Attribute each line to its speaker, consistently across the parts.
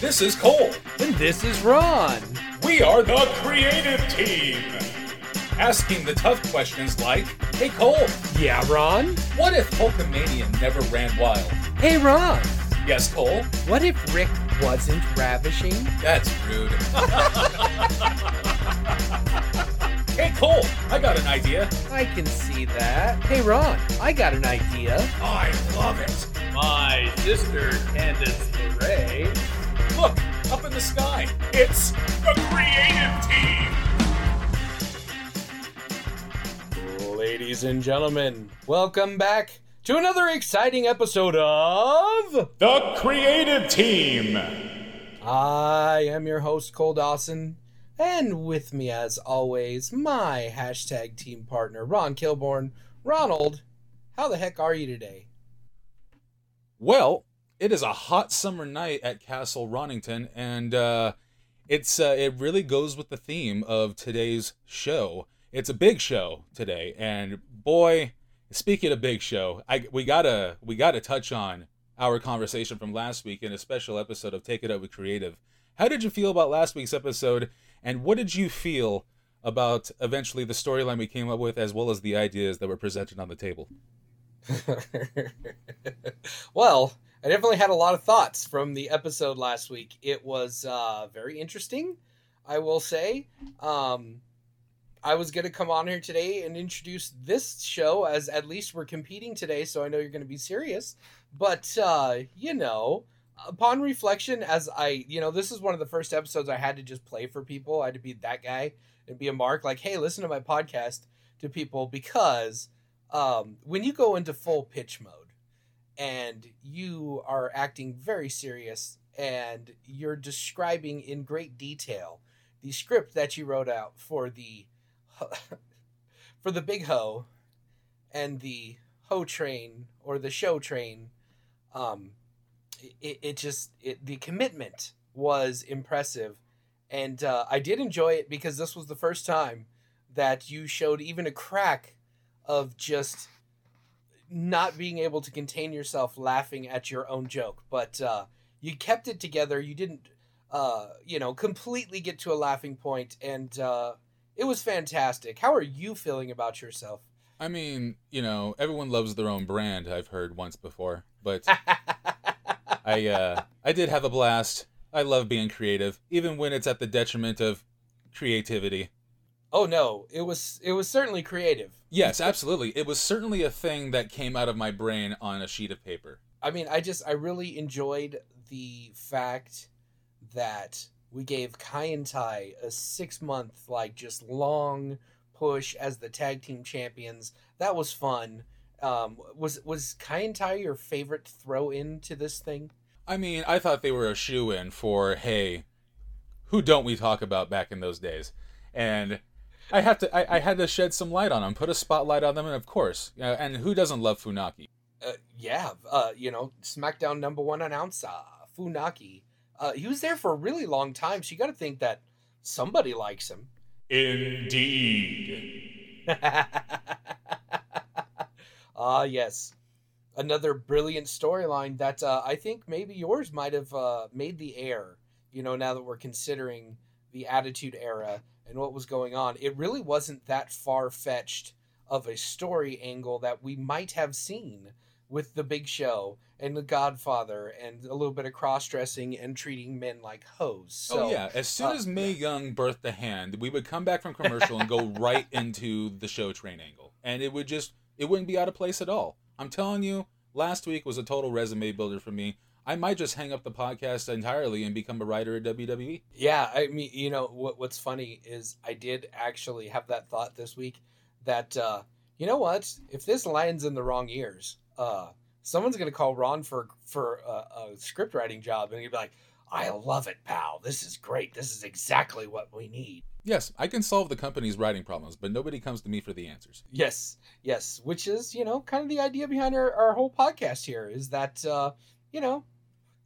Speaker 1: This is Cole.
Speaker 2: And this is Ron.
Speaker 1: We are the creative team. Asking the tough questions like, Hey Cole,
Speaker 2: Yeah, Ron?
Speaker 1: what if Hulkamania never ran wild?
Speaker 2: Hey, Ron.
Speaker 1: Yes, Cole?
Speaker 2: What if Rick wasn't ravishing?
Speaker 1: That's rude. hey Cole, I got an idea.
Speaker 2: I can see that. Hey, Ron, I got an idea.
Speaker 1: I love it.
Speaker 2: My sister, Candace LeRae.
Speaker 1: Look, up in the sky. It's the creative team.
Speaker 2: Ladies and gentlemen, welcome back to another exciting episode of.
Speaker 1: The creative team.
Speaker 2: I am your host, Cole Dawson, and with me, as always, my hashtag team partner, Ron Kilborn. Ronald, how the heck are you today?
Speaker 1: Well, it is a hot summer night at Castle Ronington, and uh, it's uh, it really goes with the theme of today's show. It's a big show today, and boy, speaking of big show, I we gotta we gotta touch on our conversation from last week in a special episode of Take It Up with Creative. How did you feel about last week's episode, and what did you feel about eventually the storyline we came up with, as well as the ideas that were presented on the table?
Speaker 2: well, I definitely had a lot of thoughts from the episode last week. It was uh, very interesting, I will say. Um, I was going to come on here today and introduce this show as at least we're competing today, so I know you're going to be serious. But, uh, you know, upon reflection, as I, you know, this is one of the first episodes I had to just play for people. I had to be that guy and be a mark, like, hey, listen to my podcast to people because um, when you go into full pitch mode and you are acting very serious and you're describing in great detail the script that you wrote out for the for the big hoe and the hoe train or the show train. Um it, it just it, the commitment was impressive. And uh, i did enjoy it because this was the first time that you showed even a crack of just not being able to contain yourself laughing at your own joke but uh, you kept it together you didn't uh, you know completely get to a laughing point and uh, it was fantastic how are you feeling about yourself
Speaker 1: I mean, you know, everyone loves their own brand. I've heard once before, but I uh, I did have a blast. I love being creative, even when it's at the detriment of creativity.
Speaker 2: Oh no it was it was certainly creative
Speaker 1: Yes, absolutely. It was certainly a thing that came out of my brain on a sheet of paper.
Speaker 2: I mean, I just I really enjoyed the fact that we gave Kai En Tai a six month like just long push as the tag team champions. That was fun. Um, was was Kai En Tai your favorite throw in to this thing?
Speaker 1: I mean, I thought they were a shoe in for hey, who don't we talk about back in those days? And I had to I, I had to shed some light on them, put a spotlight on them, and of course, uh, and who doesn't love Funaki?
Speaker 2: Uh, yeah, uh, you know, SmackDown number one announcer Funaki. Uh, he was there for a really long time, so you got to think that somebody likes him.
Speaker 1: Indeed.
Speaker 2: Ah, yes. Another brilliant storyline that uh, I think maybe yours might have uh, made the air. You know, now that we're considering the Attitude Era and what was going on, it really wasn't that far fetched of a story angle that we might have seen with the Big Show and the Godfather and a little bit of cross dressing and treating men like hoes. So,
Speaker 1: oh yeah, as soon
Speaker 2: uh,
Speaker 1: as Mae Young birthed the hand, we would come back from commercial and go right into the show train angle, and it would just it wouldn't be out of place at all. I'm telling you, last week was a total resume builder for me. I might just hang up the podcast entirely and become a writer at. WWE.
Speaker 2: Yeah, I mean, you know what? What's funny is I did actually have that thought this week that uh, you know what? If this lands in the wrong ears, uh, someone's gonna call Ron for for a, a script writing job, and he'd be like, "I love it, pal. This is great. This is exactly what we need."
Speaker 1: Yes, I can solve the company's writing problems, but nobody comes to me for the answers.
Speaker 2: Yes, yes, which is you know kind of the idea behind our, our whole podcast here is that uh, you know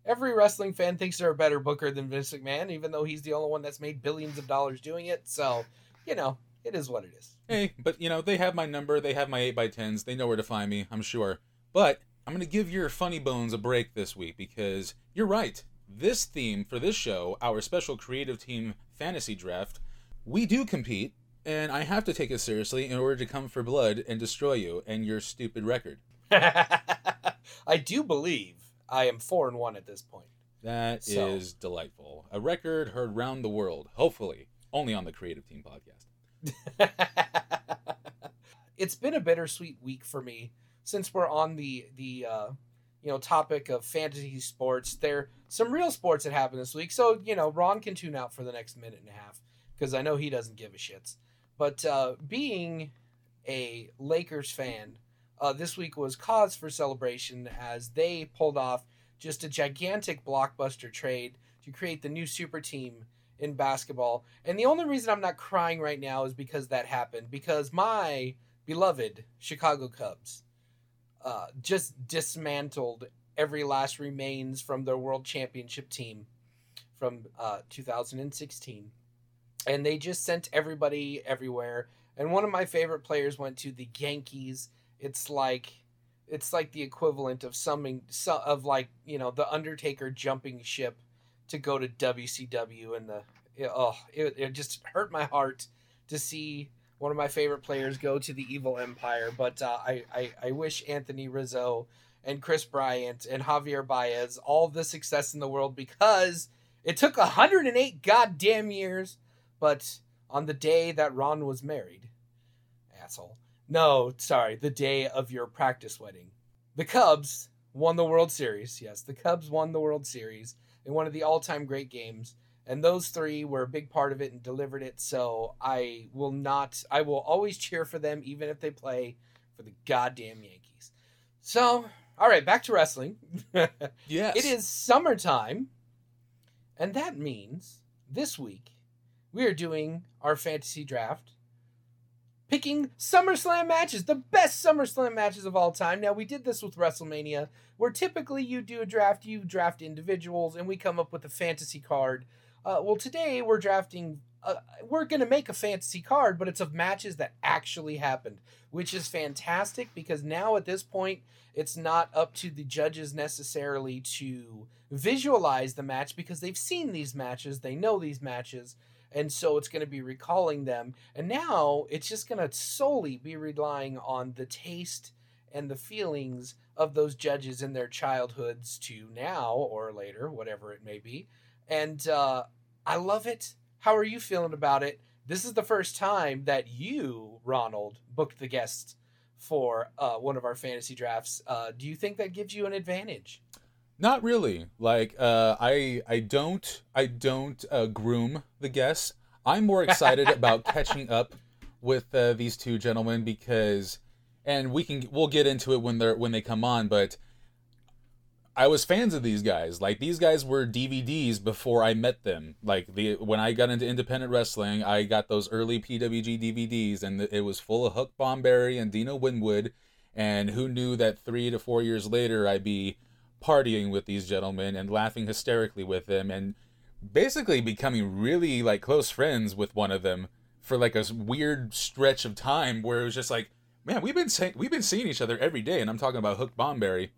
Speaker 2: every wrestling fan thinks they're a better booker than Vince McMahon, even though he's the only one that's made billions of dollars doing it. So you know it is what it is.
Speaker 1: Hey, but you know they have my number, they have my eight by tens, they know where to find me. I'm sure, but I'm gonna give your funny bones a break this week because you're right. This theme for this show, our special creative team fantasy draft we do compete, and I have to take it seriously in order to come for blood and destroy you and your stupid record.
Speaker 2: I do believe I am four and one at this point.
Speaker 1: That so. is delightful. A record heard round the world, hopefully, only on the Creative Team podcast.
Speaker 2: it's been a bittersweet week for me since we're on the the uh, you know topic of fantasy sports. There some real sports that happened this week, so you know Ron can tune out for the next minute and a half because I know he doesn't give a shits. But uh, being a Lakers fan, uh, this week was cause for celebration as they pulled off just a gigantic blockbuster trade to create the new super team in basketball. And the only reason I'm not crying right now is because that happened. Because my beloved Chicago Cubs uh, just dismantled every last remains from their world championship team from uh, 2016 and they just sent everybody everywhere. And one of my favorite players went to the Yankees. It's like it's like the equivalent of something of like you know the Undertaker jumping ship to go to WCW and the oh it, it just hurt my heart to see one of my favorite players go to the evil empire. But uh, I, I I wish Anthony Rizzo and Kris Bryant and Javier Baez all the success in the world because it took 108 goddamn years but on the day that Ron was married, asshole. No, sorry, the day of your practice wedding. The Cubs won the World Series. Yes, the Cubs won the World Series in one of the all time great games. And those three were a big part of it and delivered it. So I will not, I will always cheer for them, even if they play for the goddamn Yankees. So, all right, back to wrestling.
Speaker 1: yes.
Speaker 2: It is summertime. And that means this week we are doing our fantasy draft, picking SummerSlam matches, the best SummerSlam matches of all time. Now, we did this with WrestleMania, where typically you do a draft, you draft individuals, and we come up with a fantasy card. Uh, well, today we're drafting. Uh, we're going to make a fantasy card, but it's of matches that actually happened, which is fantastic because now at this point, it's not up to the judges necessarily to visualize the match because they've seen these matches, they know these matches, and so it's going to be recalling them and now it's just going to solely be relying on the taste and the feelings of those judges in their childhoods to now or later whatever it may be and uh, i love it. How are you feeling about it? This is the first time that you ronald booked the guest for uh, one of our fantasy drafts. Uh, do you think that gives you an advantage
Speaker 1: not really. Like uh, I I don't I don't uh, groom the guests. I'm more excited about catching up with uh, these two gentlemen because, and we can we'll get into it when they're when they come on. But I was fans of these guys. Like these guys were DVDs before I met them. Like the when I got into independent wrestling, I got those early PWG DVDs, and it was full of Hook Bomberry and Dino Winwood. And who knew that three to four years later I'd be partying with these gentlemen and laughing hysterically with them and basically becoming really like close friends with one of them for like a weird stretch of time where it was just like man we've been saying we've been seeing each other every day and i'm talking about hook bomberry.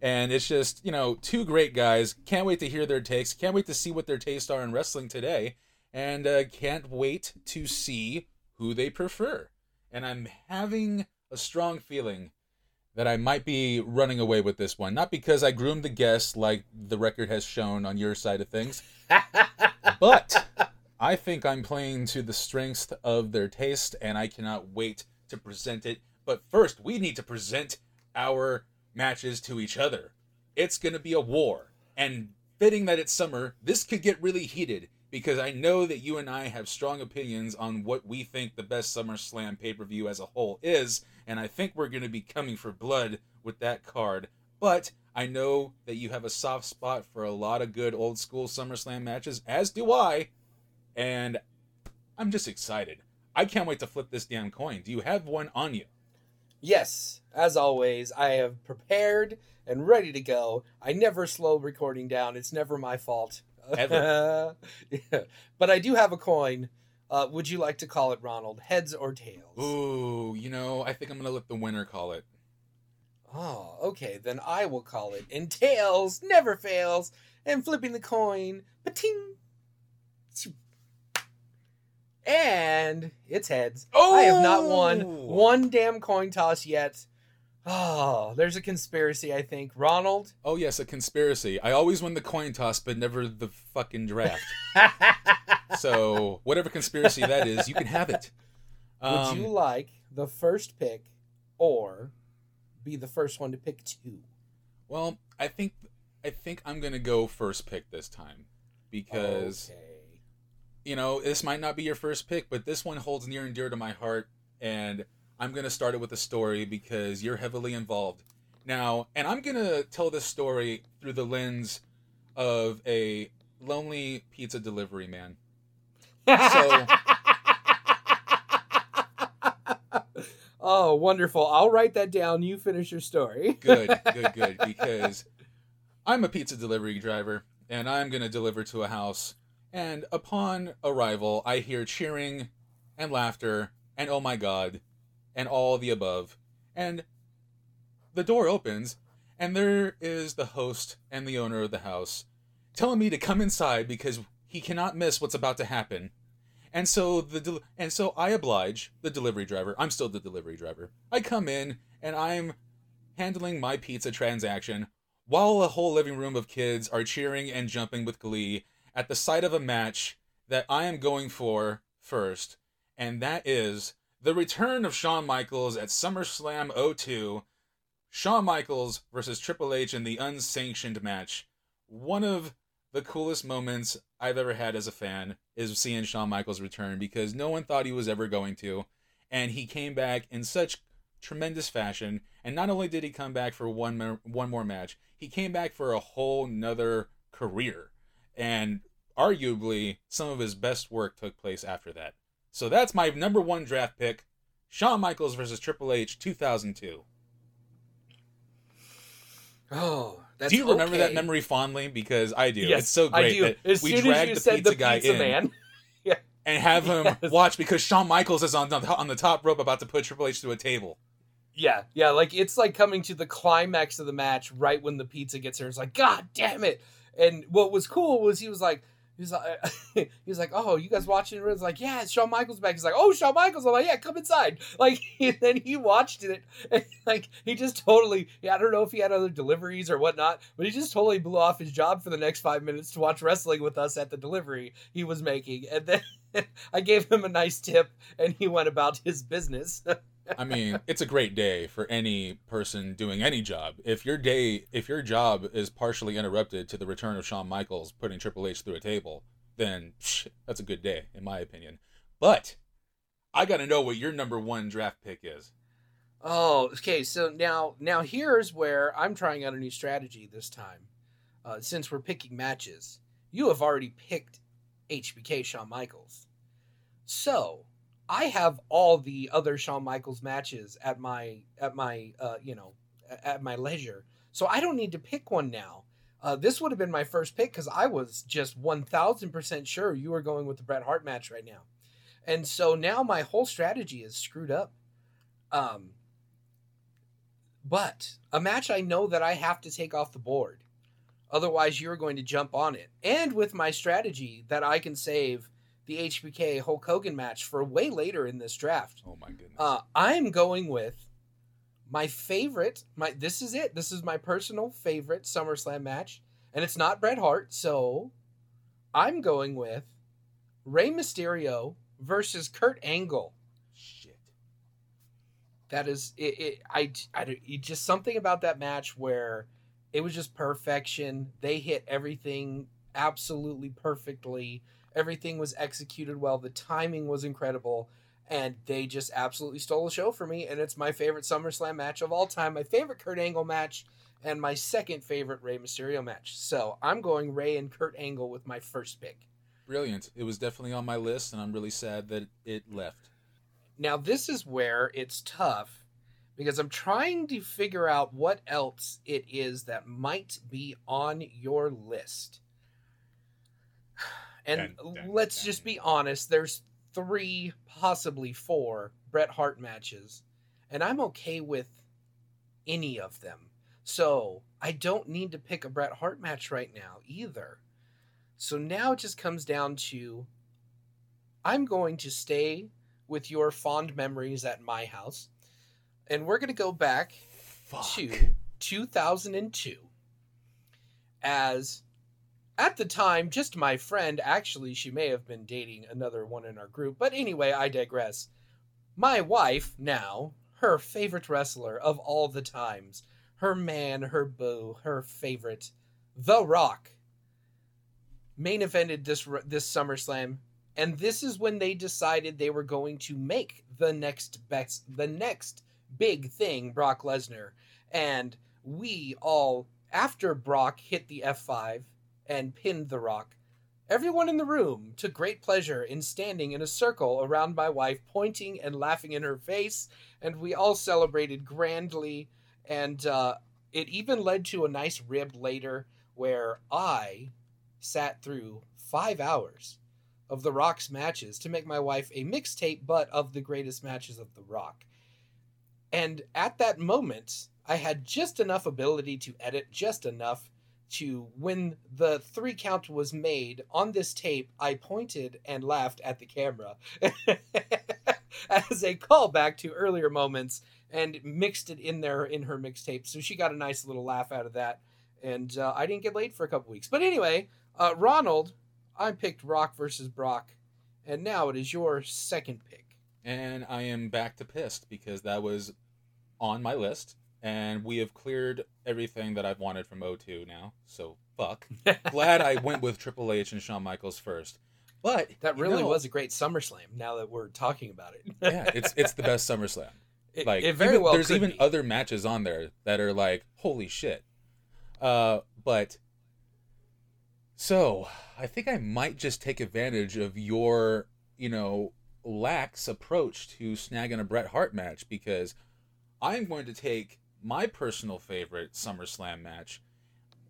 Speaker 1: And it's just you know two great guys. Can't wait to hear their takes. Can't wait to see what their tastes are in wrestling today. And uh, can't wait to see who they prefer. And i'm having a strong feeling that I might be running away with this one. Not because I groomed the guests like the record has shown on your side of things, but I think I'm playing to the strengths of their taste and I cannot wait to present it. But first, we need to present our matches to each other. It's going to be a war. And fitting that it's summer, this could get really heated because I know that you and I have strong opinions on what we think the best SummerSlam pay per view as a whole is and I think we're going to be coming for blood with that card. But I know that you have a soft spot for a lot of good old school SummerSlam matches, as do I. And I'm just excited. I can't wait to flip this damn coin. Do you have one on you?
Speaker 2: Yes, as always, I have prepared and ready to go. I never slow recording down. It's never my fault.
Speaker 1: Ever.
Speaker 2: yeah. But I do have a coin. Uh, would you like to call it, Ronald? Heads or tails?
Speaker 1: Ooh, you know, I think I'm to let the winner call it.
Speaker 2: Oh, okay. Then I will call it. And tails never fails. And flipping the coin. Ba-ting. And it's heads. Oh! I have not won
Speaker 1: Oh!
Speaker 2: one damn coin toss yet. Oh, there's a conspiracy, I think. Ronald?
Speaker 1: Oh, yes, a conspiracy. I always win the coin toss, but never the fucking draft. so, whatever conspiracy that is, you can have it.
Speaker 2: Would
Speaker 1: Um,
Speaker 2: you like the first pick or be the first one to pick two?
Speaker 1: Well, I think I think I'm gonna go first pick this time because
Speaker 2: Okay.
Speaker 1: you know this might not be your first pick, but this one holds near and dear to my heart, and I'm gonna start it with a story because you're heavily involved now, and I'm gonna tell this story through the lens of a lonely pizza delivery man. So-
Speaker 2: oh, wonderful. I'll write that down. You finish your story.
Speaker 1: Good, good, good. Because I'm a pizza delivery driver and I'm going to deliver to a house. And upon arrival, I hear cheering and laughter and oh my god and all the above. And the door opens and there is the host and the owner of the house telling me to come inside because he cannot miss what's about to happen. And so the del- and so I oblige the delivery driver. I'm still the delivery driver. I come in and I'm handling my pizza transaction while a whole living room of kids are cheering and jumping with glee at the sight of a match that I am going for first, and that is the return of Shawn Michaels at SummerSlam 02. Shawn Michaels versus Triple H in the unsanctioned match. One of the coolest moments I've ever had as a fan is seeing Shawn Michaels return because no one thought he was ever going to. And he came back in such tremendous fashion. And not only did he come back for one one more match, he came back for a whole nother career. And arguably, some of his best work took place after that. So that's my number one draft pick Shawn Michaels versus Triple H 2002.
Speaker 2: Oh, that's
Speaker 1: do you remember that memory fondly? Because I do.
Speaker 2: Yes,
Speaker 1: it's so great
Speaker 2: I do.
Speaker 1: that
Speaker 2: as
Speaker 1: we drag the pizza,
Speaker 2: the
Speaker 1: guy
Speaker 2: pizza
Speaker 1: in
Speaker 2: man,
Speaker 1: and have him
Speaker 2: Yes.
Speaker 1: watch because Shawn Michaels is on the, on the top rope about to put Triple H to a table.
Speaker 2: Yeah, yeah, like it's like coming to the climax of the match right when the pizza gets here. It's like, God damn it! And what was cool was he was like, he was like, he was like, oh, you guys watching it? It's like, yeah, it's Shawn Michaels back. He's like, oh, Shawn Michaels. I'm like, yeah, come inside. Like, and then he watched it, and like he just totally, yeah, I don't know if he had other deliveries or whatnot, but he just totally blew off his job for the next five minutes to watch wrestling with us at the delivery he was making, and then. I gave him a nice tip and he went about his business.
Speaker 1: I mean, it's a great day for any person doing any job. If your day, if your job is partially interrupted to the return of Shawn Michaels putting Triple H through a table, then psh, that's a good day, in my opinion. But I got to know what your number one draft pick is.
Speaker 2: Oh, okay. So now, now here's where I'm trying out a new strategy this time. Uh, since we're picking matches, you have already picked HBK Shawn Michaels. So I have all the other Shawn Michaels matches at my at my uh, you know at my leisure. So I don't need to pick one now. Uh, this would have been my first pick because I was just one thousand percent sure you were going with the Bret Hart match right now, and so now my whole strategy is screwed up. Um, but a match I know that I have to take off the board. Otherwise, you're going to jump on it. And with my strategy that I can save the HBK Hulk Hogan match for way later in this draft,
Speaker 1: Oh my goodness.
Speaker 2: uh, I'm going with my favorite. My this is it. This is my personal favorite SummerSlam match, and it's not Bret Hart. So I'm going with Rey Mysterio versus Kurt Angle.
Speaker 1: Shit.
Speaker 2: That is it. it I, I it, just something about that match where it was just perfection. They hit everything absolutely perfectly. Everything was executed well. The timing was incredible, and they just absolutely stole the show for me. And it's my favorite SummerSlam match of all time. My favorite Kurt Angle match, and my second favorite Rey Mysterio match. So I'm going Rey and Kurt Angle with my first pick.
Speaker 1: Brilliant. It was definitely on my list, and I'm really sad that it left.
Speaker 2: Now, this is where it's tough because I'm trying to figure out what else it is that might be on your list. And
Speaker 1: Dun, dun,
Speaker 2: let's
Speaker 1: dun.
Speaker 2: just be honest, there's three, possibly four Bret Hart matches, and I'm okay with any of them. So I don't need to pick a Bret Hart match right now either. So now it just comes down to I'm going to stay with your fond memories at my house, and we're going to go back
Speaker 1: Fuck.
Speaker 2: to 2002 as at the time just my friend actually she may have been dating another one in our group but anyway i digress. My wife now her favorite wrestler of all the times her man her boo her favorite the rock main evented this this SummerSlam and this is when they decided they were going to make the next best the next big thing Brock Lesnar. And we all after Brock hit the F5 and pinned the Rock everyone in the room took great pleasure in standing in a circle around my wife pointing and laughing in her face and we all celebrated grandly and uh, it even led to a nice rib later where I sat through five hours of The Rock's matches to make my wife a mixtape, but of the greatest matches of The Rock. And at that moment, I had just enough ability to edit, just enough to when the three count was made on this tape, I pointed and laughed at the camera as a callback to earlier moments and mixed it in there in her mixtape. So she got a nice little laugh out of that. And uh, I didn't get laid for a couple weeks. But anyway, uh, Ronald, I picked Rock versus Brock, and now it is your second pick.
Speaker 1: And I am back to pissed because that was on my list, and we have cleared everything that I've wanted from O2 now. So fuck. Glad I went with Triple H and Shawn Michaels first. But
Speaker 2: That really
Speaker 1: know,
Speaker 2: was a great SummerSlam. Now that we're talking about it,
Speaker 1: yeah, it's it's the best SummerSlam.
Speaker 2: it,
Speaker 1: Like
Speaker 2: it very
Speaker 1: even-
Speaker 2: well.
Speaker 1: there's even
Speaker 2: be.
Speaker 1: other matches on there that are like holy shit. Uh, but so I think I might just take advantage of your you know lax approach to snagging a Bret Hart match because I'm going to take my personal favorite SummerSlam match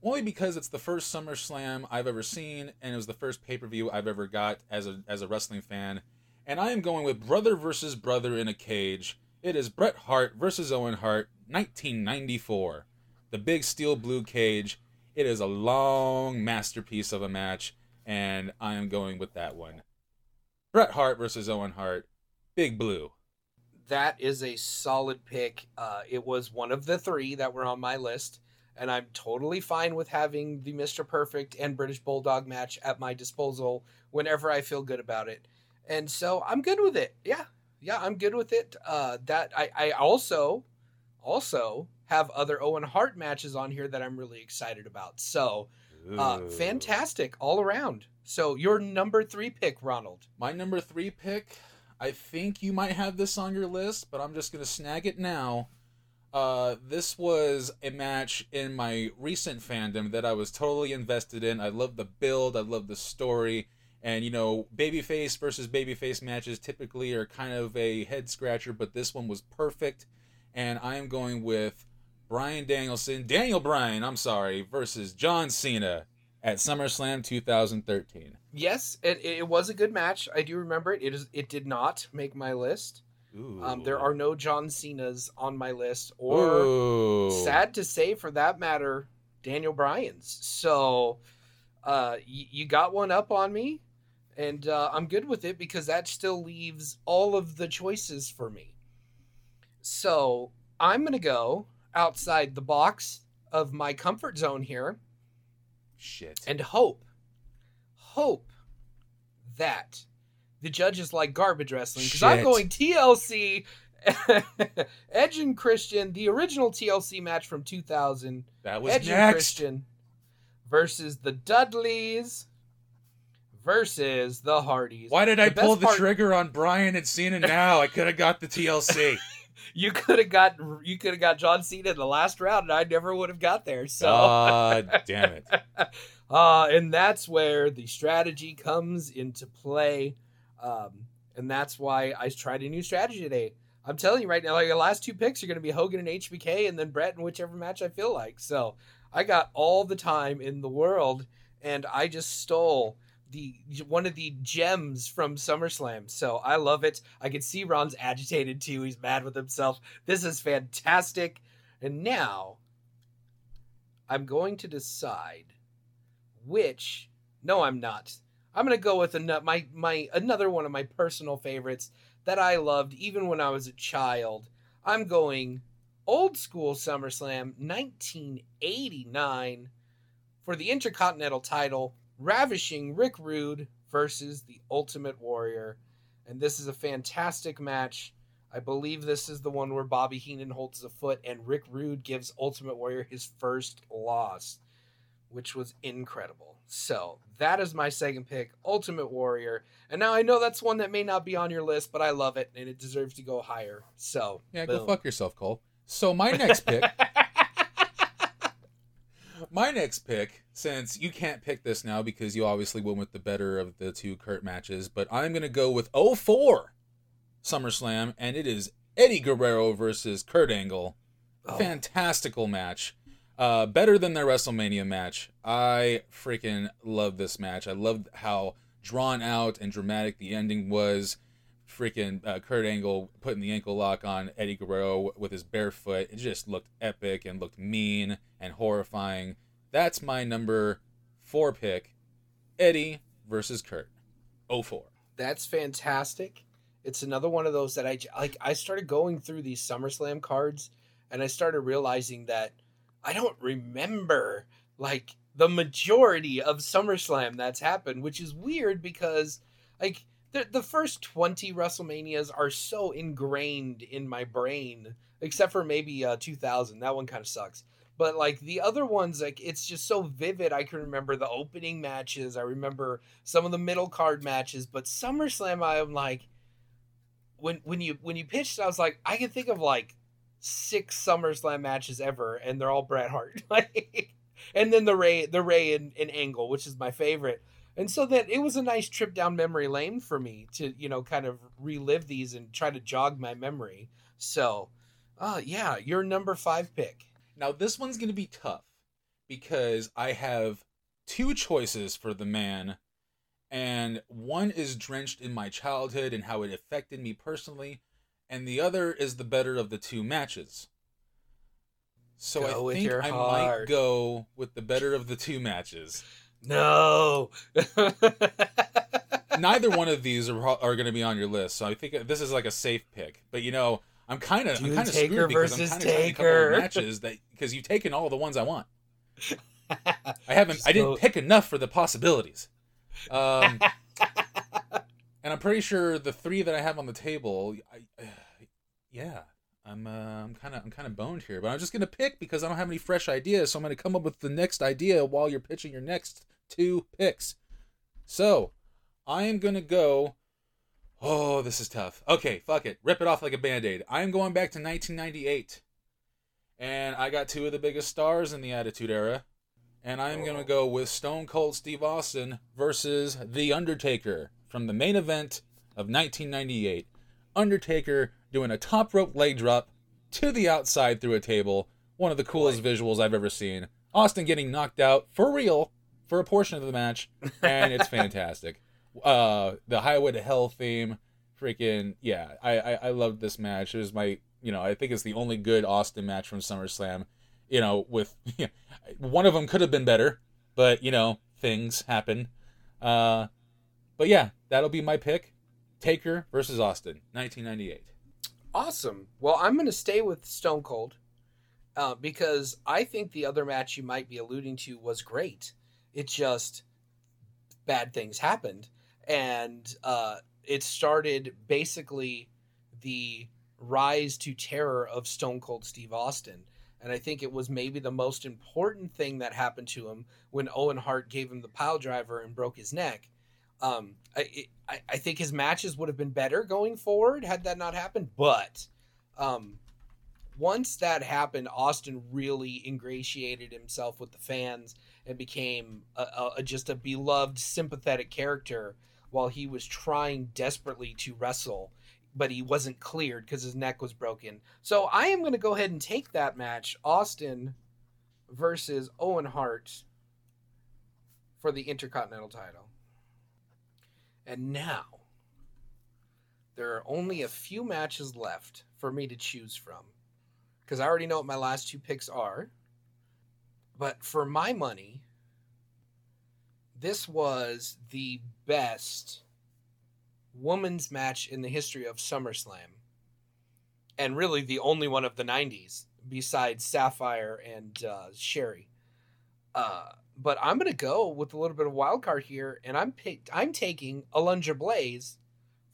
Speaker 1: only because it's the first SummerSlam I've ever seen and it was the first pay-per-view I've ever got as a as a wrestling fan and I am going with brother versus brother in a cage. It is Bret Hart versus Owen Hart 1994. The big steel blue cage. It is a long masterpiece of a match and I am going with that one. Bret Hart versus Owen Hart. Big blue.
Speaker 2: That is a solid pick. Uh, it was one of the three that were on my list, and I'm totally fine with having the Mr. Perfect and British Bulldog match at my disposal whenever I feel good about it. And so I'm good with it. Yeah, yeah, I'm good with it. Uh, that I, I also, also have other Owen Hart matches on here that I'm really excited about. So, uh, fantastic all around. So your number three pick, Ronald.
Speaker 1: My number three pick, I think you might have this on your list, but I'm just gonna snag it now. Uh, this was a match in my recent fandom that I was totally invested in. I love the build, I love the story, and you know, babyface versus babyface matches typically are kind of a head scratcher, but this one was perfect. And I am going with Bryan Danielson, Daniel Bryan, I'm sorry, versus John Cena at SummerSlam 2013.
Speaker 2: Yes, it, it was a good match. I do remember it. It is. It did not make my list. Um, there are no John Cena's on my list, or
Speaker 1: Ooh.
Speaker 2: sad to say, for that matter, Daniel Bryan's. So, uh, y- you got one up on me, and uh, I'm good with it because that still leaves all of the choices for me. So I'm gonna go outside the box of my comfort zone here
Speaker 1: Shit.
Speaker 2: and hope, hope that the judges like garbage wrestling because I'm going TLC, Edge and Christian, the original TLC match from 2000,
Speaker 1: that was
Speaker 2: Edge and. Christian versus the Dudleys versus the Hardys.
Speaker 1: Why did I pull the
Speaker 2: part-
Speaker 1: trigger on Bryan and Cena now? I could have got the TLC.
Speaker 2: you could have got you could have got John Cena in the last round, and I never would have got there. So,
Speaker 1: God damn it!
Speaker 2: uh, and that's where the strategy comes into play, um, and that's why I tried a new strategy today. I'm telling you right now, like the last two picks are going to be Hogan and HBK, and then Bret in whichever match I feel like. So I got all the time in the world, and I just stole the one of the gems from SummerSlam. So I love it. I can see Ron's agitated too. He's mad with himself. This is fantastic. And now I'm going to decide which. No, I'm not. I'm gonna go with an- my my another one of my personal favorites that I loved even when I was a child. I'm going old school SummerSlam 1989 for the Intercontinental title, ravishing Rick Rude versus the Ultimate Warrior. And this is a fantastic match. I believe this is the one where Bobby Heenan holds the foot and Rick Rude gives Ultimate Warrior his first loss, which was incredible. So that is my second pick, Ultimate Warrior. And now I know that's one that may not be on your list, but I love it and it deserves to go higher. So
Speaker 1: Yeah, go fuck yourself, Cole. So my next pick, my next pick, since you can't pick this now because you obviously went with the better of the two Kurt matches, but I'm gonna go with 04 SummerSlam, and it is Eddie Guerrero versus Kurt Angle.
Speaker 2: Oh.
Speaker 1: Fantastical match. Uh, better than their WrestleMania match. I freaking love this match. I loved how drawn out and dramatic the ending was. Freaking uh, Kurt Angle putting the ankle lock on Eddie Guerrero with his bare foot. It just looked epic and looked mean and horrifying. That's my number four pick. Eddie versus Kurt. 04.
Speaker 2: That's fantastic. It's another one of those that I like. I started going through these SummerSlam cards, and I started realizing that I don't remember like the majority of SummerSlam that's happened, which is weird because like the the first twenty WrestleManias are so ingrained in my brain, except for maybe uh, 2000. That one kind of sucks. But like the other ones, like it's just so vivid. I can remember the opening matches. I remember some of the middle card matches. But SummerSlam, I'm like, when when you when you pitched, I was like, I can think of like six SummerSlam matches ever, and they're all Bret Hart. like, and then the Rey the Rey and, and Angle, which is my favorite. And so that it was a nice trip down memory lane for me to you know kind of relive these and try to jog my memory. So, uh, yeah, your number five pick.
Speaker 1: Now this one's gonna be tough because I have two choices for the man, and one is drenched in my childhood and how it affected me personally, and the other is the better of the two matches. So
Speaker 2: Go
Speaker 1: I think I
Speaker 2: heart.
Speaker 1: might go with the better of the two matches.
Speaker 2: No.
Speaker 1: Neither one of these are are going to be on your list, so I think this is like a safe pick. But you know, I'm kind of I'm kind of screwed because I'm kind of trying a couple of matches that because you've taken all the ones I want. I haven't.
Speaker 2: Just
Speaker 1: I didn't
Speaker 2: go-
Speaker 1: pick enough for the possibilities. Um, and I'm pretty sure the three that I have on the table, I, yeah, I'm. Uh, I'm kind of. I'm kind of boned here, but I'm just gonna pick because I don't have any fresh ideas. So I'm gonna come up with the next idea while you're pitching your next two picks. So I am gonna go. Oh, this is tough. Okay, fuck it. Rip it off like a band aid. I am going back to 1998. And I got two of the biggest stars in the Attitude Era. And I'm going to oh. go with Stone Cold Steve Austin versus The Undertaker from the main event of 1998. Undertaker doing a top rope leg drop to the outside through a table. One of the coolest visuals I've ever seen. Austin getting knocked out for real for a portion of the match. And it's fantastic. Uh, the Highway to Hell theme. Freaking, yeah. I, I, I loved this match. It was my, you know, I think it's the only good Austin match from SummerSlam you know, with one of them could have been better, but you know, things happen. Uh, but yeah, that'll be my pick. Taker versus Austin, 1998.
Speaker 2: Awesome. Well, I'm going to stay with Stone Cold uh, because I think the other match you might be alluding to was great. It just bad things happened, and uh, it started basically the rise to terror of Stone Cold Steve Austin. And I think it was maybe the most important thing that happened to him when Owen Hart gave him the pile driver and broke his neck. Um, I, I I think his matches would have been better going forward had that not happened. But Um, once that happened, Austin really ingratiated himself with the fans and became a, a, just a beloved, sympathetic character while he was trying desperately to wrestle, but he wasn't cleared because his neck was broken. So I am going to go ahead and take that match Austin versus Owen Hart for the Intercontinental title. And now, there are only a few matches left for me to choose from because I already know what my last two picks are. But for my money, this was the best women's match in the history of SummerSlam. And really the only one of the 90s besides Sapphire and uh, Sherri. Uh, but I'm going to go with a little bit of wild card here, and I'm picked, I'm taking Alundra Blaze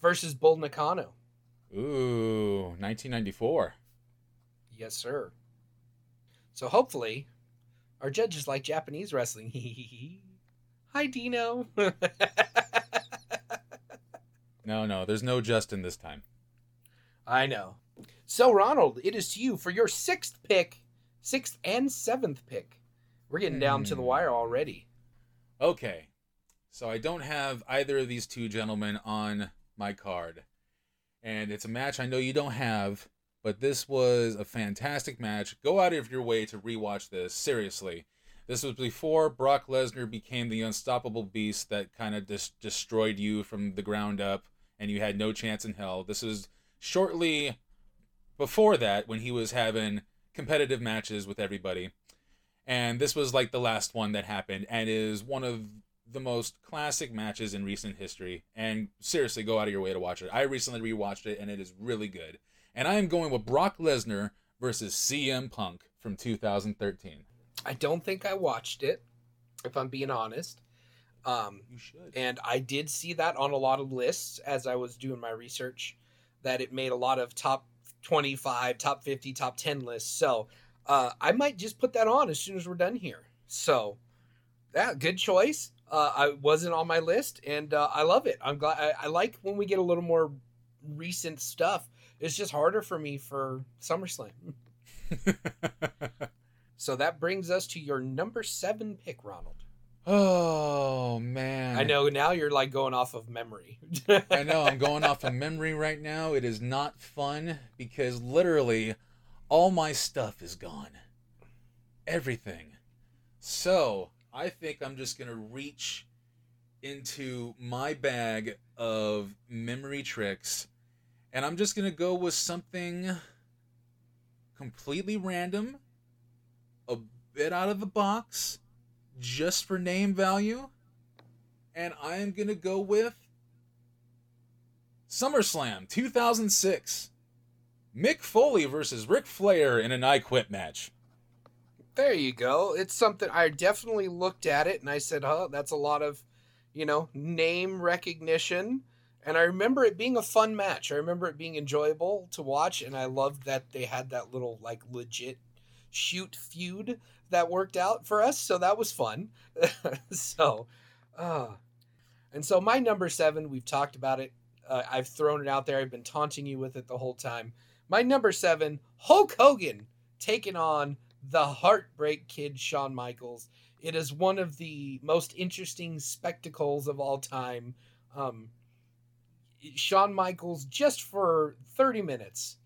Speaker 2: versus Bull Nakano.
Speaker 1: Ooh, 1994.
Speaker 2: Yes, sir. So hopefully, our judges like Japanese wrestling. Hi, Dino.
Speaker 1: no, no, there's no Justin this time.
Speaker 2: I know. So, Ronald, it is to you for your sixth pick, sixth and seventh pick. We're getting down to the wire hmm. already.
Speaker 1: Okay. So, I don't have either of these two gentlemen on my card. And it's a match I know you don't have, but this was a fantastic match. Go out of your way to rewatch this. Seriously. This was before Brock Lesnar became the unstoppable beast that kind of dis- destroyed you from the ground up and you had no chance in hell. This was shortly before that when he was having competitive matches with everybody. And this was like the last one that happened and is one of the most classic matches in recent history. And seriously, go out of your way to watch it. I recently rewatched it and it is really good and I am going with Brock Lesnar versus CM Punk from 2013.
Speaker 2: I don't think I watched it, if I'm being honest. Um,
Speaker 1: you should.
Speaker 2: And I did see that on a lot of lists as I was doing my research, that it made a lot of top 25, top 50, top 10 lists. So uh, I might just put that on as soon as we're done here. So, yeah, good choice. Uh, I wasn't on my list, and uh, I love it. I'm glad. I, I like when we get a little more recent stuff it's just harder for me for SummerSlam. so that brings us to your number seven pick, Ronald.
Speaker 1: Oh man.
Speaker 2: I know now you're like going off of memory.
Speaker 1: I know I'm going off of memory right now. It is not fun because literally all my stuff is gone. Everything. So, I think I'm just going to reach into my bag of memory tricks and I'm just going to go with something completely random, a bit out of the box, just for name value. And I am going to go with SummerSlam 2006. Mick Foley versus Ric Flair in an I Quit match.
Speaker 2: There you go. It's something I definitely looked at it and I said, huh, that's a lot of, you know, name recognition and I remember it being a fun match. I remember it being enjoyable to watch, and I loved that they had that little like legit shoot feud that worked out for us. So that was fun. so, uh, and so my number seven, we've talked about it. Uh, I've thrown it out there. I've been taunting you with it the whole time. My number seven, Hulk Hogan taking on the Heartbreak Kid Shawn Michaels. It is one of the most interesting spectacles of all time. Um, Shawn Michaels just for 30 minutes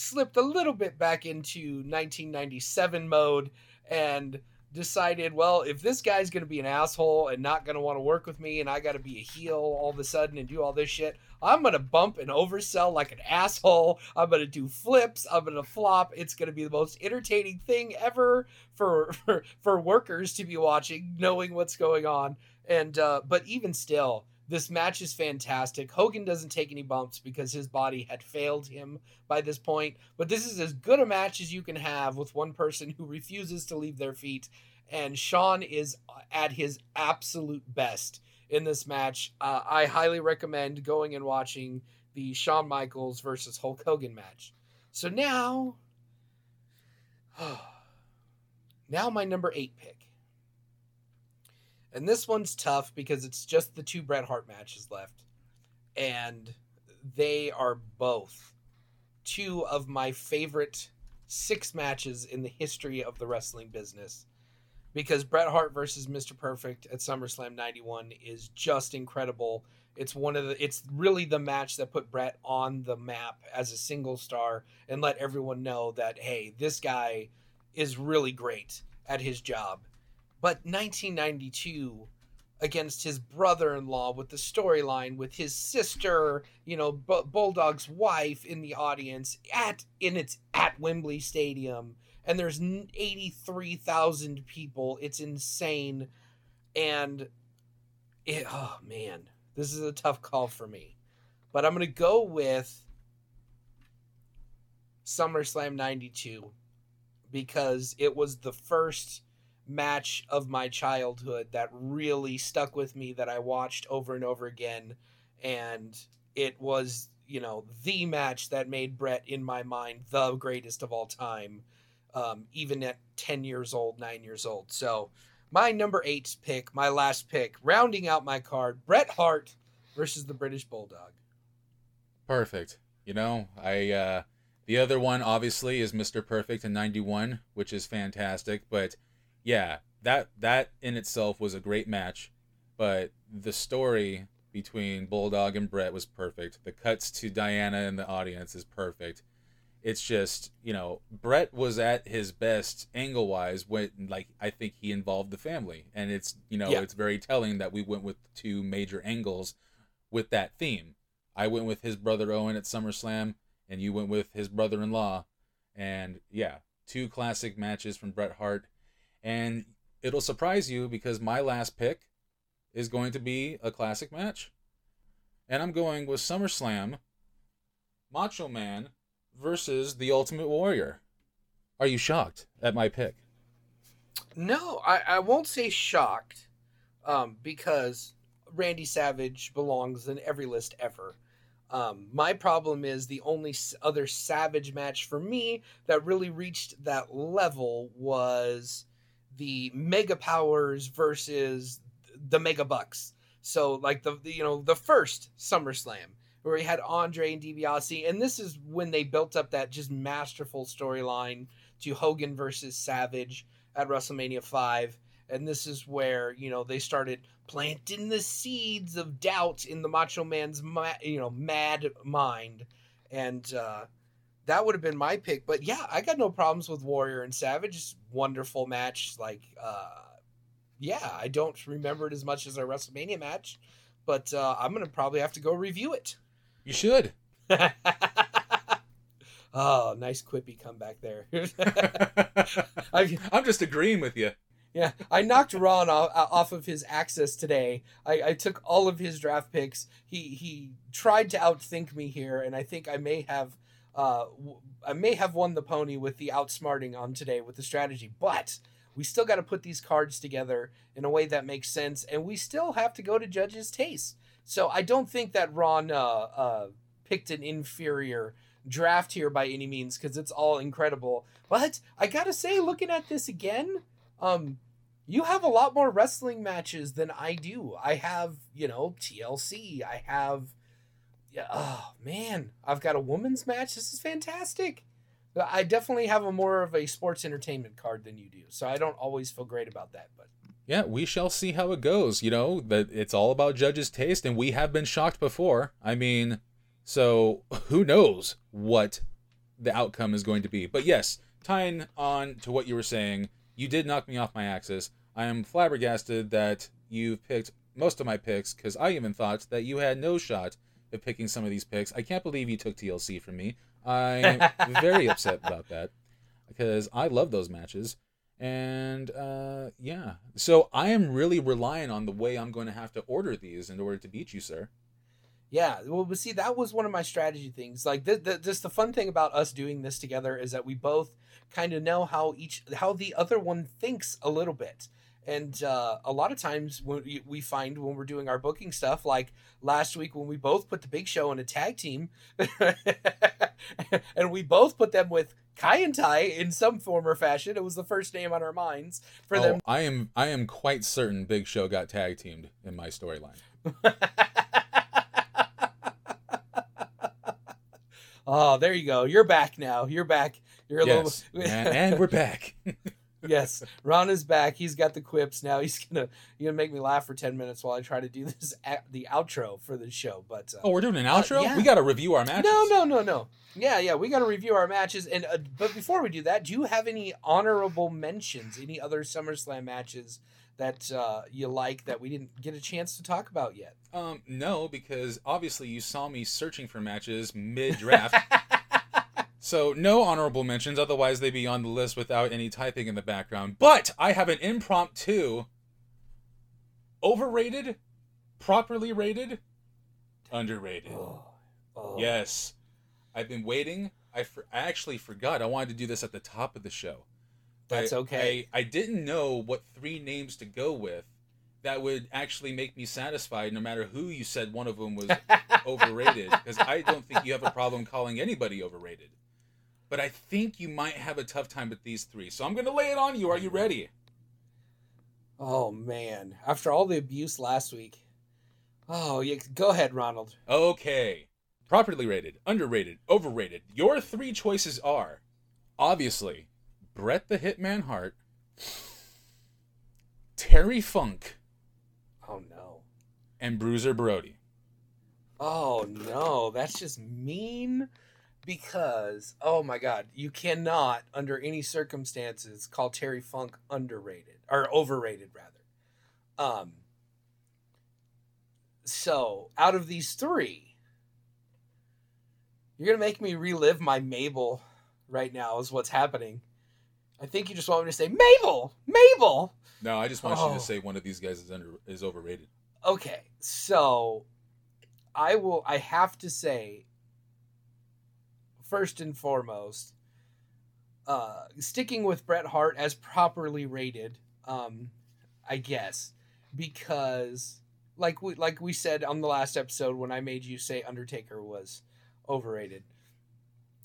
Speaker 2: slipped a little bit back into 1997 mode and decided, well, if this guy's going to be an asshole and not going to want to work with me and I got to be a heel all of a sudden and do all this shit, I'm going to bump and oversell like an asshole. I'm going to do flips. I'm going to flop. It's going to be the most entertaining thing ever for, for, for workers to be watching, knowing what's going on. And, uh, but even still, this match is fantastic. Hogan doesn't take any bumps because his body had failed him by this point. But this is as good a match as you can have with one person who refuses to leave their feet. And Shawn is at his absolute best in this match. Uh, I highly recommend going and watching the Shawn Michaels versus Hulk Hogan match. So now, now my number eight pick. And this one's tough because it's just the two Bret Hart matches left. And they are both two of my favorite six matches in the history of the wrestling business because Bret Hart versus Mr. Perfect at SummerSlam 91 is just incredible. It's one of the it's really the match that put Bret on the map as a single star and let everyone know that hey, this guy is really great at his job. But 1992 against his brother-in-law with the storyline with his sister, you know, B- Bulldog's wife in the audience at in its at Wembley Stadium and there's 83,000 people. It's insane and it oh man, this is a tough call for me. But I'm going to go with SummerSlam 92 because it was the first match of my childhood that really stuck with me that I watched over and over again and it was you know the match that made Bret in my mind the greatest of all time um, even at 10 years old 9 years old so my number 8 pick my last pick rounding out my card Bret Hart versus the British Bulldog
Speaker 1: Perfect. You know, I uh the other one obviously is Mr. Perfect in 91, which is fantastic, but yeah, that that in itself was a great match, but the story between Bulldog and Bret was perfect. The cuts to Diana in the audience is perfect. It's just, you know, Bret was at his best angle wise when like I think he involved the family. And it's you know,
Speaker 2: Yeah.
Speaker 1: it's very telling that we went with two major angles with that theme. I went with his brother Owen at SummerSlam, and you went with his brother in law. And yeah, two classic matches from Bret Hart. And it'll surprise you because my last pick is going to be a classic match. And I'm going with SummerSlam Macho Man versus The Ultimate Warrior. Are you shocked at my pick?
Speaker 2: No, I, I won't say shocked, um, because Randy Savage belongs in every list ever. Um, my problem is the only other Savage match for me that really reached that level was the Mega Powers versus the Mega Bucks. So like the, the you know the first SummerSlam where he had Andre and DiBiase, and this is when they built up that just masterful storyline to Hogan versus Savage at WrestleMania 5 and this is where you know they started planting the seeds of doubt in the Macho Man's ma- you know mad mind and uh that would have been my pick but yeah I got no problems with Warrior and Savage It's wonderful match like uh yeah I don't remember it as much as our WrestleMania match but uh I'm going to probably have to go review it
Speaker 1: You should.
Speaker 2: oh nice quippy comeback there
Speaker 1: I'm just agreeing with you.
Speaker 2: Yeah, I knocked Ron off, off of his access today. I, I took all of his draft picks. He he tried to outthink me here, and I think I may have uh I may have won the pony with the outsmarting on today with the strategy. But we still got to put these cards together in a way that makes sense, and we still have to go to judges' taste. So I don't think that Ron uh, uh, picked an inferior draft here by any means because it's all incredible. But I gotta say, looking at this again, um, you have a lot more wrestling matches than I do. I have, you know, TLC. I have, yeah, oh man, I've got a women's match. This is fantastic. I definitely have a more of a sports entertainment card than you do, so I don't always feel great about that. But
Speaker 1: Yeah, we shall see how it goes. You know, that it's all about judges' taste, and we have been shocked before. I mean, so who knows what the outcome is going to be. But yes, tying on to what you were saying, you did knock me off my axis. I am flabbergasted that you've picked most of my picks because I even thought that you had no shot at picking some of these picks. I can't believe you took TLC from me. I'm very upset about that because I love those matches. And uh, yeah, so I am really relying on the way I'm going to have to order these in order to beat you, sir.
Speaker 2: Yeah, well, but see, that was one of my strategy things. Like, th- th- just the fun thing about us doing this together is that we both kind of know how each, how the other one thinks a little bit. And uh, a lot of times when we- we find when we're doing our booking stuff, like last week when we both put the Big Show in a tag team, and we both put them with Kai En Tai in some form or fashion. It was the first name on our minds for
Speaker 1: oh,
Speaker 2: them
Speaker 1: I am I am quite certain Big Show got tag teamed in my storyline.
Speaker 2: Oh, there you go. You're back now. You're back. You're a
Speaker 1: yes,
Speaker 2: little.
Speaker 1: and, and we're back.
Speaker 2: yes, Ron is back. He's got the quips now. He's gonna he's gonna make me laugh for ten minutes while I try to do this the outro for the show. But uh,
Speaker 1: oh, we're doing an outro.
Speaker 2: yeah.
Speaker 1: We got to review our matches.
Speaker 2: no, no, no, no. Yeah, yeah. We got to review our matches. And uh, but before we do that, do you have any honorable mentions? Any other SummerSlam matches that uh, you like that we didn't get a chance to talk about yet?
Speaker 1: Um, no, because obviously you saw me searching for matches mid draft. so no honorable mentions, otherwise they'd be on the list without any typing in the background. But I have an impromptu overrated, properly rated, underrated.
Speaker 2: oh, oh.
Speaker 1: Yes. I've been waiting. I, for, I actually forgot. I wanted to do this at the top of the show.
Speaker 2: That's
Speaker 1: I-
Speaker 2: okay.
Speaker 1: I, I didn't know what three names to go with that would actually make me satisfied no matter who you said one of them was overrated. Because I don't think you have a problem calling anybody overrated. But I think you might have a tough time with these three. So I'm going to lay it on you. Are you ready?
Speaker 2: Oh man! After all the abuse last week. Oh, yeah. Go ahead, Ronald.
Speaker 1: Okay. Properly rated, underrated, overrated. Your three choices are obviously Bret the Hitman Hart, Terry Funk,
Speaker 2: Oh no.
Speaker 1: and Bruiser Brody.
Speaker 2: Oh no, that's just mean because oh my god, you cannot under any circumstances call Terry Funk underrated or overrated rather. Um so, out of these 3, you're going to make me relive my Mabel right now is what's happening. I think you just want me to say Mabel, Mabel.
Speaker 1: No, I just want you
Speaker 2: Oh.
Speaker 1: to say one of these guys is under is overrated.
Speaker 2: Okay, so I will. I have to say, first and foremost, uh, sticking with Bret Hart as properly rated, um, I guess, because like we like we said on the last episode when I made you say Undertaker was overrated.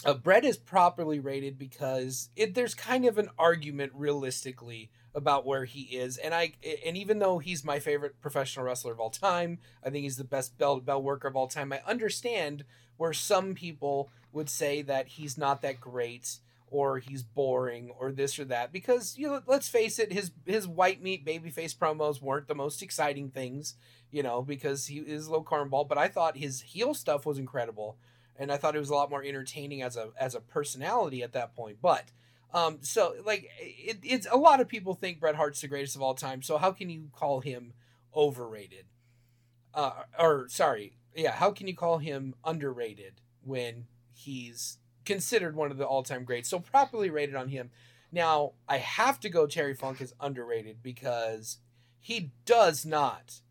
Speaker 2: Uh, Bret is properly rated because it, there's kind of an argument realistically about where he is, and I and even though he's my favorite professional wrestler of all time, I think he's the best bell bell worker of all time. I understand where some people would say that he's not that great or he's boring or this or that. Because you know let's face it his his white meat babyface promos weren't the most exciting things you know because he is little cornball but I thought his heel stuff was incredible. And I thought it was a lot more entertaining as a as a personality at that point. But um so like it, it's a lot of people think Bret Hart's the greatest of all time so how can you call him overrated? Uh or sorry yeah how can you call him underrated when he's considered one of the all-time greats? So properly rated on him. Now i have to go terry funk is underrated because he does not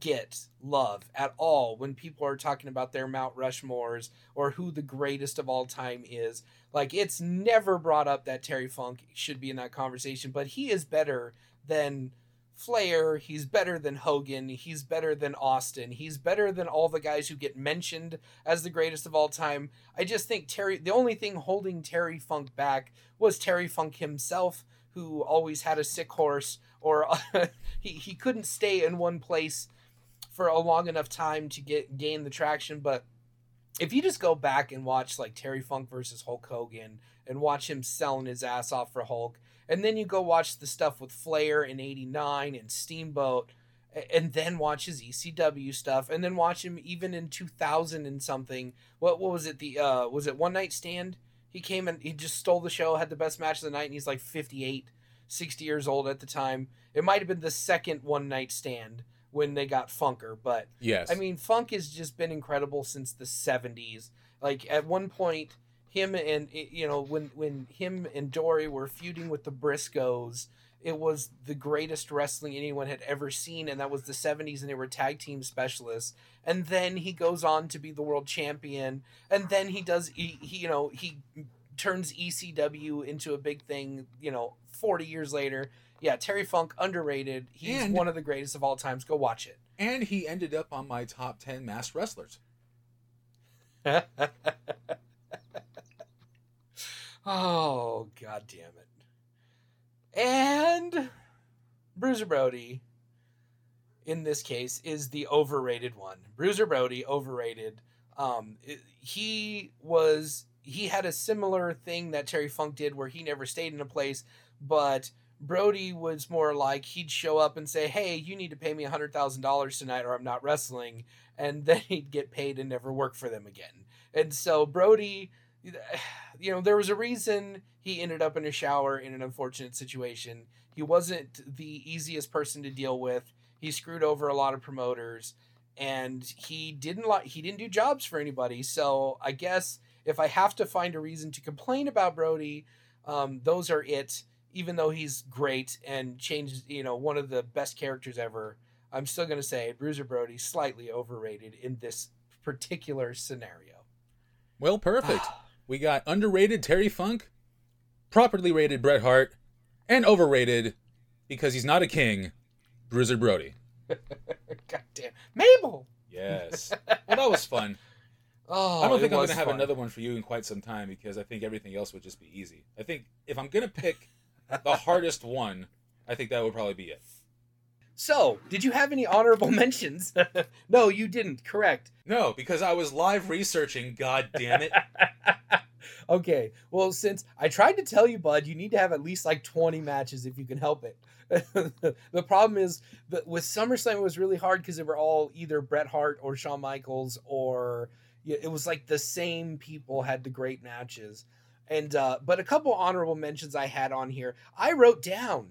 Speaker 2: get love at all when people are talking about their mount rushmores or who the greatest of all time is like it's never brought up that terry funk should be in that conversation but he is better than Flair, he's better than Hogan, he's better than Austin, he's better than all the guys who get mentioned as the greatest of all time. I just think Terry, the only thing holding Terry Funk back was Terry Funk himself, who always had a sick horse, or he, he couldn't stay in one place for a long enough time to get gain the traction. But if you just go back and watch like Terry Funk versus Hulk Hogan and watch him selling his ass off for Hulk, and then you go watch the stuff with Flair in 89 and Steamboat and then watch his ECW stuff and then watch him even in 2000 and something what what was it the uh was it One Night Stand he came and he just stole the show had the best match of the night and he's like 58 60 years old at the time it might have been the second One Night Stand when they got Funker but
Speaker 1: Yes.
Speaker 2: I mean, Funk has just been incredible since the '70s. Like at one point, him and you know when when him and Dory were feuding with the Briscoes, it was the greatest wrestling anyone had ever seen, and that was the '70s, and they were tag team specialists. And then he goes on to be the world champion, and then he does he, he you know he turns ECW into a big thing. You know, 40 years later. Yeah, Terry Funk underrated. He's
Speaker 1: And-
Speaker 2: one of the greatest of all times. Go watch it.
Speaker 1: and he ended up on my top 10 masked wrestlers.
Speaker 2: oh, god damn it. And Bruiser Brody, in this case, is the overrated one. Bruiser Brody, overrated. Um, it- he was he had a similar thing that Terry Funk did, where he never stayed in a place, but Brody was more like he'd show up and say, "Hey, you need to pay me hundred thousand dollars tonight, or I'm not wrestling," and then he'd get paid and never work for them again. And so Brody, you know, there was a reason he ended up in a shower in an unfortunate situation. He wasn't the easiest person to deal with. He screwed over a lot of promoters, and he didn't like he didn't do jobs for anybody. So I guess if I have to find a reason to complain about Brody, um, those are it. Even though he's great and changed, you know, one of the best characters ever, I'm still going to say Bruiser Brody slightly overrated in this particular scenario.
Speaker 1: Well, perfect. Ah. we got underrated Terry Funk, properly rated Bret Hart, and overrated because he's not a king, Bruiser Brody.
Speaker 2: God damn, Mabel.
Speaker 1: Yes. well, that was fun.
Speaker 2: Oh,
Speaker 1: I don't think I'm gonna have
Speaker 2: fun.
Speaker 1: another one for you in quite some time because I think everything else would just be easy. I think if I'm gonna pick the hardest one, I think that would probably be it.
Speaker 2: So, did you have any honorable mentions? no, you didn't. Correct.
Speaker 1: No, because I was live researching. God damn it!
Speaker 2: okay. Well, since I tried to tell you, Bud, you need to have at least like 20 matches if you can help it. the problem is that with SummerSlam, it was really hard because they were all either Bret Hart or Shawn Michaels, or it was like the same people had the great matches. And uh, but a couple honorable mentions I had on here. I wrote down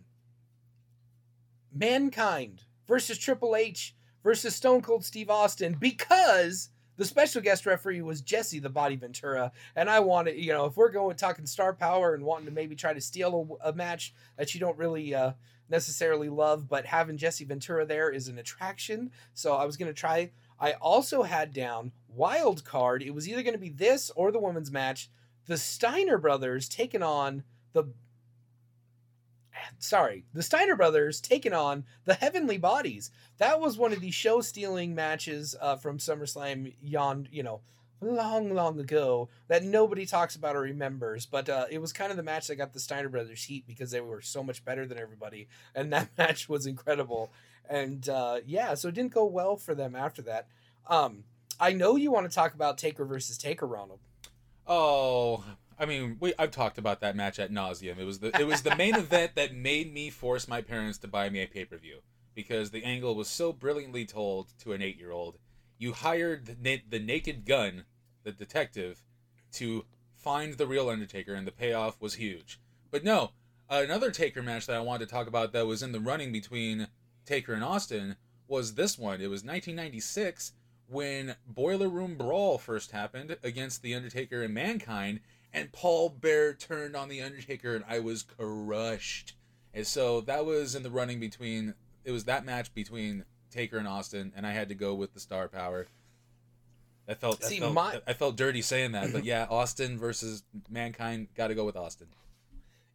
Speaker 2: Mankind versus Triple H versus Stone Cold Steve Austin because the special guest referee was Jesse the Body Ventura, and I wanted, you know, if we're going talking star power and wanting to maybe try to steal a, a match that you don't really uh, necessarily love, but having Jesse Ventura there is an attraction. So I was going to try. I also had down wild card. It was either going to be this or the women's match. The Steiner brothers taking on the sorry, the Steiner brothers taking on the Heavenly Bodies. That was one of the show stealing matches uh, from SummerSlam, yon, you know, long, long ago that nobody talks about or remembers. But uh, it was kind of the match that got the Steiner brothers heat because they were so much better than everybody, and that match was incredible. And uh, yeah, so it didn't go well for them after that. Um, I know you want to talk about Taker versus Taker, Ronald.
Speaker 1: Oh, I mean, we I've talked about that match at nauseum. It was the it was the main event that made me force my parents to buy me a pay per view because the angle was so brilliantly told to an eight year old. You hired the, na- the Naked Gun, the detective, to find the real Undertaker, and the payoff was huge. But no, another Taker match that I wanted to talk about that was in the running between Taker and Austin was this one. It was 1996 when Boiler Room Brawl first happened against The Undertaker and Mankind, and Paul Bearer turned on The Undertaker, and I was crushed. And so that was in the running between, it was that match between Taker and Austin, and I had to go with the star power. I felt,
Speaker 2: See,
Speaker 1: I, felt
Speaker 2: my-
Speaker 1: I felt dirty saying that, but yeah, Austin versus Mankind, got to go with Austin.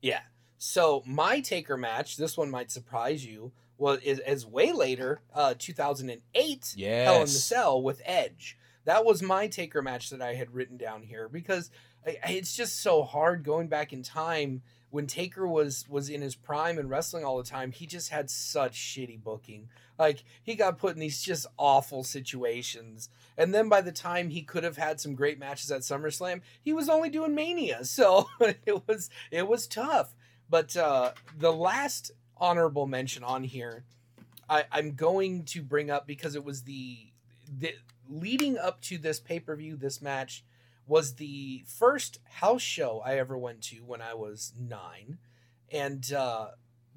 Speaker 2: Yeah. So my taker match, this one might surprise you, was is, is way later, uh, 2008, Hell in the Cell with Edge. That was my taker match that I had written down here because it's just so hard going back in time when Taker was was in his prime and wrestling all the time. He just had such shitty booking. Like he got put in these just awful situations, and then by the time he could have had some great matches at SummerSlam, he was only doing Mania. So it was it was tough. But uh, the last honorable mention on here, I, I'm going to bring up because it was the, the leading up to this pay per view, this match was the first house show I ever went to when I was nine, and uh,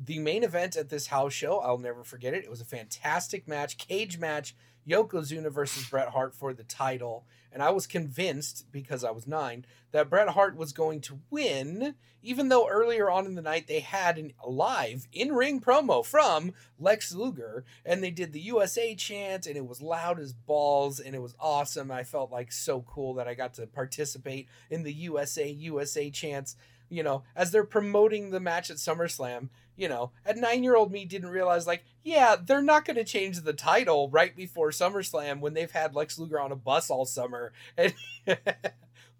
Speaker 2: the main event at this house show, I'll never forget it. It was a fantastic match, cage match, Yokozuna versus Bret Hart for the title, and I was convinced because I was nine that Bret Hart was going to win, even though earlier on in the night they had an live in ring promo from Lex Luger, and they did the USA chant, and it was loud as balls, and it was awesome. I felt like so cool that I got to participate in the USA USA chants. You know, as they're promoting the match at SummerSlam, you know, at nine year old me didn't realize, like, yeah, they're not going to change the title right before SummerSlam when they've had Lex Luger on a bus all summer. And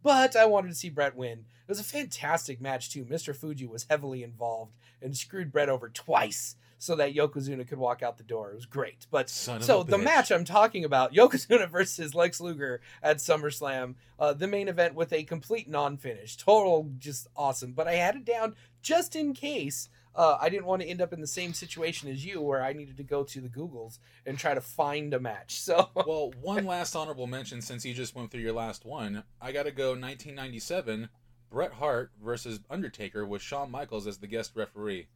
Speaker 2: but I wanted to see Bret win. It was a fantastic match, too. Mr. Fuji was heavily involved and screwed Bret over twice. so that Yokozuna could walk out the door. It was great. But
Speaker 1: Son
Speaker 2: so the
Speaker 1: bitch.
Speaker 2: match I'm talking about, Yokozuna versus Lex Luger at SummerSlam, uh, the main event with a complete non-finish, total just awesome. But I had it down just in case. Uh, I didn't want to end up in the same situation as you, where I needed to go to the Googles and try to find a match. So
Speaker 1: well, one last honorable mention since you just went through your last one. I got to go 1997 Bret Hart versus Undertaker with Shawn Michaels as the guest referee.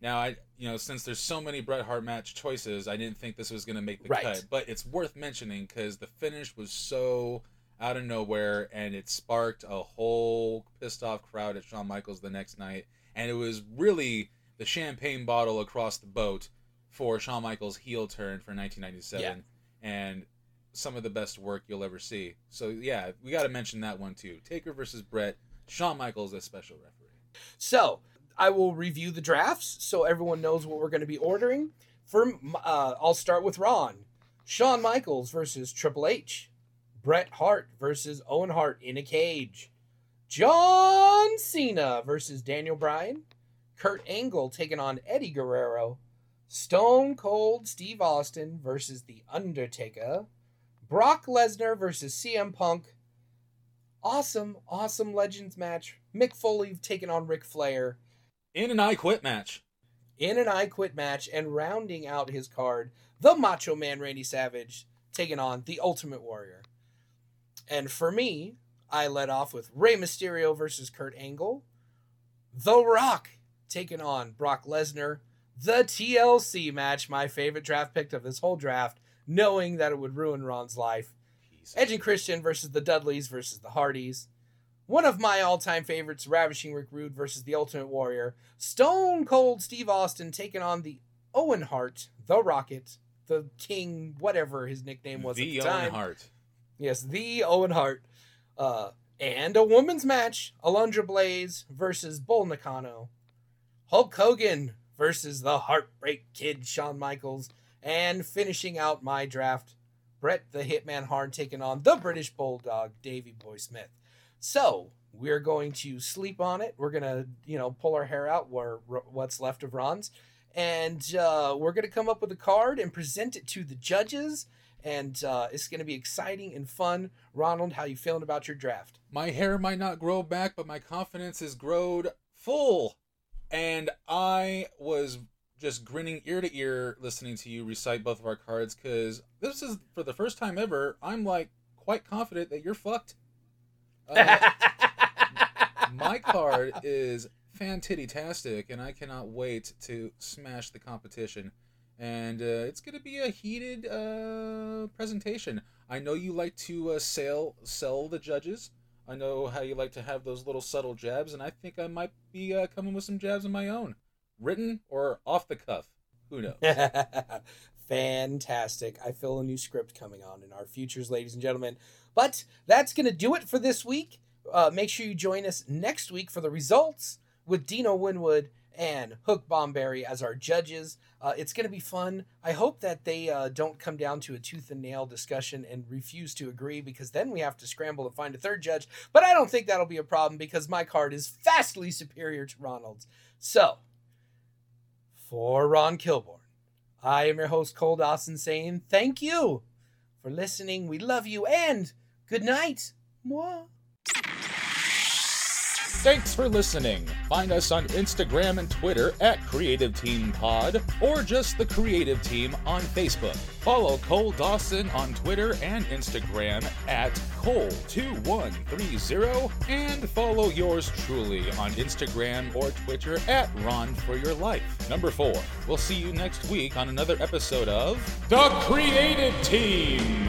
Speaker 1: Now, I you know since there's so many Bret Hart match choices, I didn't think this was going to make the
Speaker 2: Right.
Speaker 1: cut, but it's worth mentioning because the finish was so out of nowhere and it sparked a whole pissed off crowd at Shawn Michaels the next night, and it was really the champagne bottle across the boat for Shawn Michaels' heel turn for 1997, and some of the best work you'll ever see. So yeah, we got to mention that one too. Taker versus Bret, Shawn Michaels as special referee.
Speaker 2: So I will review the drafts so everyone knows what we're going to be ordering. For uh, I'll start with Ron, Shawn Michaels versus Triple H, Bret Hart versus Owen Hart in a cage, John Cena versus Daniel Bryan, Kurt Angle taking on Eddie Guerrero, Stone Cold Steve Austin versus The Undertaker, Brock Lesnar versus CM Punk, awesome, awesome Legends match. Mick Foley taking on Ric Flair
Speaker 1: In an I Quit match.
Speaker 2: in an I Quit match, and rounding out his card, the Macho Man Randy Savage taking on the Ultimate Warrior. And for me, I led off with Rey Mysterio versus Kurt Angle, The Rock taking on Brock Lesnar, the TLC match, my favorite draft pick of this whole draft, knowing that it would ruin Ron's life. Edge and Christian versus the Dudleys versus the Hardys. One of my all time favorites, Ravishing Rick Rude versus the Ultimate Warrior. Stone Cold Steve Austin taking on the Owen Hart, the Rocket, the King, whatever his nickname was
Speaker 1: the
Speaker 2: at the
Speaker 1: Owen
Speaker 2: time.
Speaker 1: Hart.
Speaker 2: Yes, the Owen Hart. Uh, and a women's match, Alundra Blayze versus Bull Nakano. Hulk Hogan versus the Heartbreak Kid, Shawn Michaels. And finishing out my draft, Bret the Hitman Hart taking on the British Bulldog, Davy Boy Smith. So we're going to sleep on it. We're gonna, you know, pull our hair out where what's left of Ron's, and uh, we're gonna come up with a card and present it to the judges. And uh, it's gonna be exciting and fun. Ronald, how you feeling about your draft?
Speaker 1: My hair might not grow back, but my confidence is growed full. And I was just grinning ear to ear listening to you recite both of our cards because this is for the first time ever. I'm like quite confident that you're fucked. Uh, my card is fantitty-tastic, and I cannot wait to smash the competition. And uh, it's going to be a heated uh, presentation. I know you like to uh, sell sell the judges. I know how you like to have those little subtle jabs, and I think I might be uh, coming with some jabs of my own, written or off the cuff. Who knows?
Speaker 2: Fantastic. I feel a new script coming on in our futures, ladies and gentlemen. But that's going to do it for this week. Uh, make sure you join us next week for the results with Dino Winwood and Hook Bomberry as our judges. Uh, it's going to be fun. I hope that they uh, don't come down to a tooth and nail discussion and refuse to agree because then we have to scramble to find a third judge. But I don't think that'll be a problem because my card is vastly superior to Ronald's. So, for Ron Kilborn, I am your host, Cole Dawson, saying thank you for listening. We love you and good night. Mwah.
Speaker 1: Thanks for listening. Find us on Instagram and Twitter at Creative Team Pod or just the Creative Team on Facebook. Follow Cole Dawson on Twitter and Instagram at Cole2130 and follow yours truly on Instagram or Twitter at Ron for Your Life. Number four. We'll see you next week on another episode of The Creative Team.